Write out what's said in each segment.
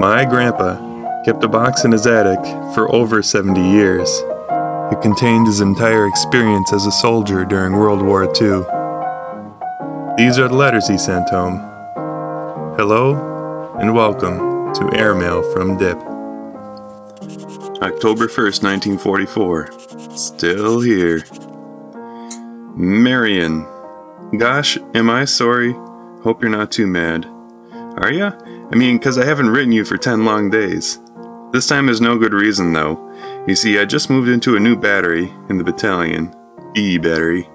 My grandpa kept a box in his attic for over 70 years. It contained his entire experience as a soldier during World War II. These are the letters he sent home. Hello and welcome to Airmail from Dip. October 1st, 1944. Still here. Marion. Gosh, am I sorry? Hope you're not too mad. Are ya? I mean, 'cause I haven't written you for 10 long days. This time is no good reason, though. You see, I just moved into a new battery in the battalion. E battery.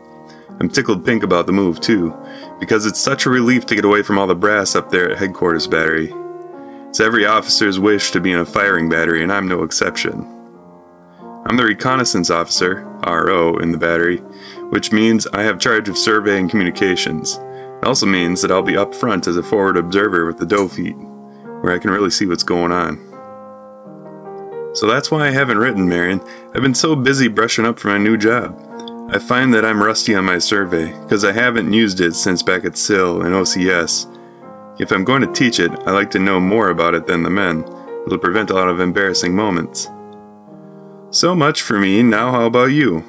I'm tickled pink about the move, too, because it's such a relief to get away from all the brass up there at headquarters battery. It's every officer's wish to be in a firing battery, and I'm no exception. I'm the reconnaissance officer, RO, in the battery, which means I have charge of survey and communications. It also means that I'll be up front as a forward observer with the doughfeet, where I can really see what's going on. So that's why I haven't written, Marion. I've been so busy brushing up for my new job. I find that I'm rusty on my survey, because I haven't used it since back at Sill and OCS. If I'm going to teach it, I like to know more about it than the men. It'll prevent a lot of embarrassing moments. So much for me, now how about you?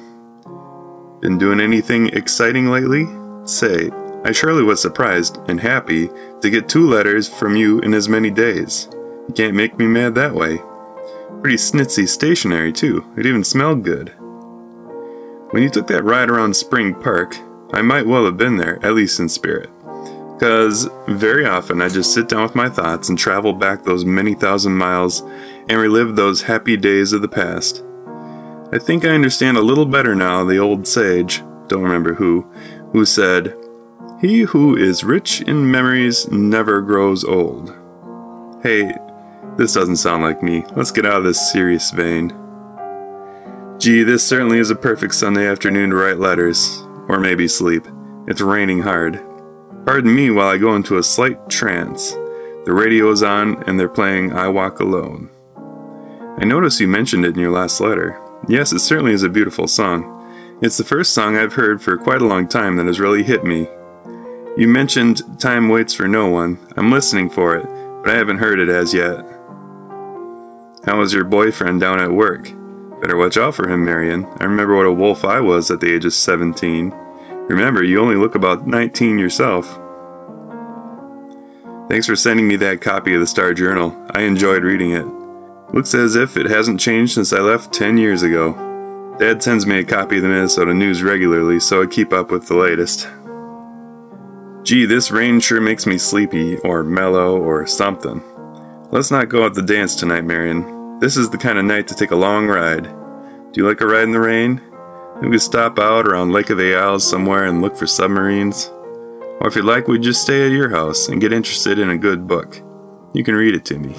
Been doing anything exciting lately? Say, I surely was surprised and happy to get two letters from you in as many days. You can't make me mad that way. Pretty snitsy stationery, too. It even smelled good. When you took that ride around Spring Park, I might well have been there, at least in spirit. Because very often I just sit down with my thoughts and travel back those many thousand miles and relive those happy days of the past. I think I understand a little better now the old sage, don't remember who, who said, He who is rich in memories never grows old. Hey, this doesn't sound like me. Let's get out of this serious vein. Gee, this certainly is a perfect Sunday afternoon to write letters, or maybe sleep. It's raining hard. Pardon me while I go into a slight trance. The radio is on and they're playing I'll Walk Alone. I notice you mentioned it in your last letter. Yes, it certainly is a beautiful song. It's the first song I've heard for quite a long time that has really hit me. You mentioned Time Waits for No One. I'm listening for it, but I haven't heard it as yet. How was your boyfriend down at work? Better watch out for him, Marion. I remember what a wolf I was at the age of 17. Remember, you only look about 19 yourself. Thanks for sending me that copy of the Star Journal. I enjoyed reading it. Looks as if it hasn't changed since I left 10 years ago. Dad sends me a copy of the Minnesota News regularly, so I keep up with the latest. Gee, this rain sure makes me sleepy, or mellow, or something. Let's not go out to dance tonight, Marion. This is the kind of night to take a long ride. Do you like a ride in the rain? We could stop out around Lake of the Isles somewhere and look for submarines. Or if you'd like, we'd just stay at your house and get interested in a good book. You can read it to me.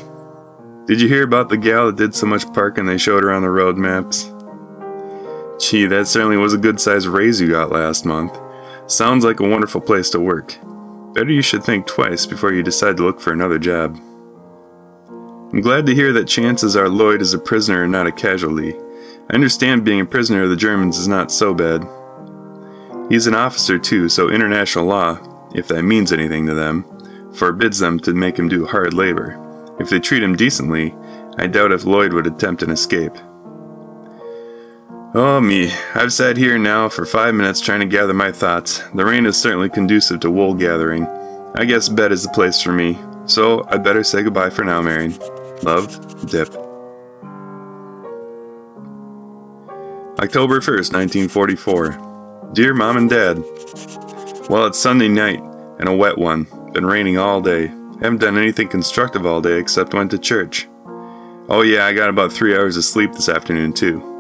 Did you hear about the gal that did so much parking they showed her on the road maps? Gee, that certainly was a good sized raise you got last month. Sounds like a wonderful place to work. Better you should think twice before you decide to look for another job. I'm glad to hear that chances are Lloyd is a prisoner and not a casualty. I understand being a prisoner of the Germans is not so bad. He's an officer too, so international law, if that means anything to them, forbids them to make him do hard labor. If they treat him decently, I doubt if Lloyd would attempt an escape. Oh, me. I've sat here now for five minutes trying to gather my thoughts. The rain is certainly conducive to wool gathering. I guess bed is the place for me. So I'd better say goodbye for now, Marion. Loved, Dip. October 1st, 1944. Dear Mom and Dad, Well, it's Sunday night, and a wet one. Been raining all day. Haven't done anything constructive all day except went to church. Oh, yeah, I got about three hours of sleep this afternoon, too.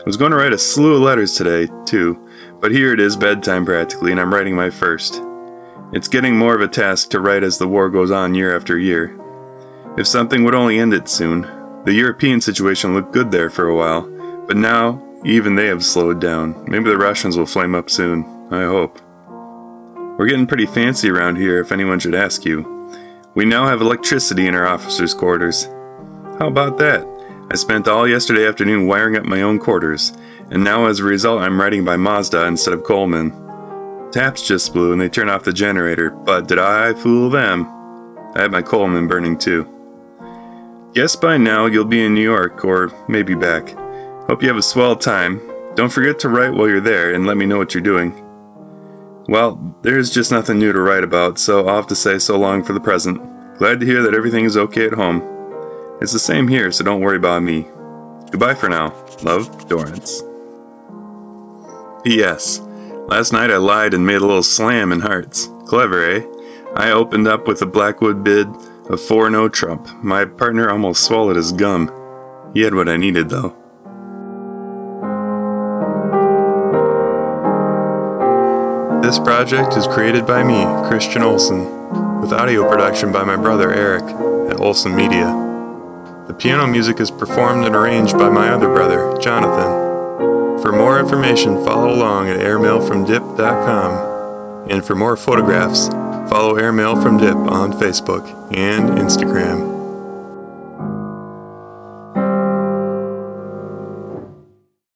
I was going to write a slew of letters today, too, but here it is bedtime practically, and I'm writing my first. It's getting more of a task to write as the war goes on year after year. If something would only end it soon. The European situation looked good there for a while, but now even they have slowed down. Maybe the Russians will flame up soon. I hope. We're getting pretty fancy around here, if anyone should ask you. We now have electricity in our officers' quarters. How about that? I spent all yesterday afternoon wiring up my own quarters, and now as a result I'm writing by Mazda instead of Coleman. Taps just blew and they turned off the generator, but did I fool them? I had my Coleman burning too. Guess by now you'll be in New York, or maybe back. Hope you have a swell time. Don't forget to write while you're there and let me know what you're doing. Well, there's just nothing new to write about, so I'll have to say so long for the present. Glad to hear that everything is okay at home. It's the same here, so don't worry about me. Goodbye for now. Love, Dorrance. P.S. Last night I lied and made a little slam in hearts. Clever, eh? I opened up with a Blackwood bid of 4 no trump. My partner almost swallowed his gum. He had what I needed, though. This project is created by me, Christian Olson, with audio production by my brother Eric at Olson Media. The piano music is performed and arranged by my other brother, Jonathan. For more information, follow along at airmailfromdip.com. And for more photographs, follow Airmail from Dip on Facebook and Instagram.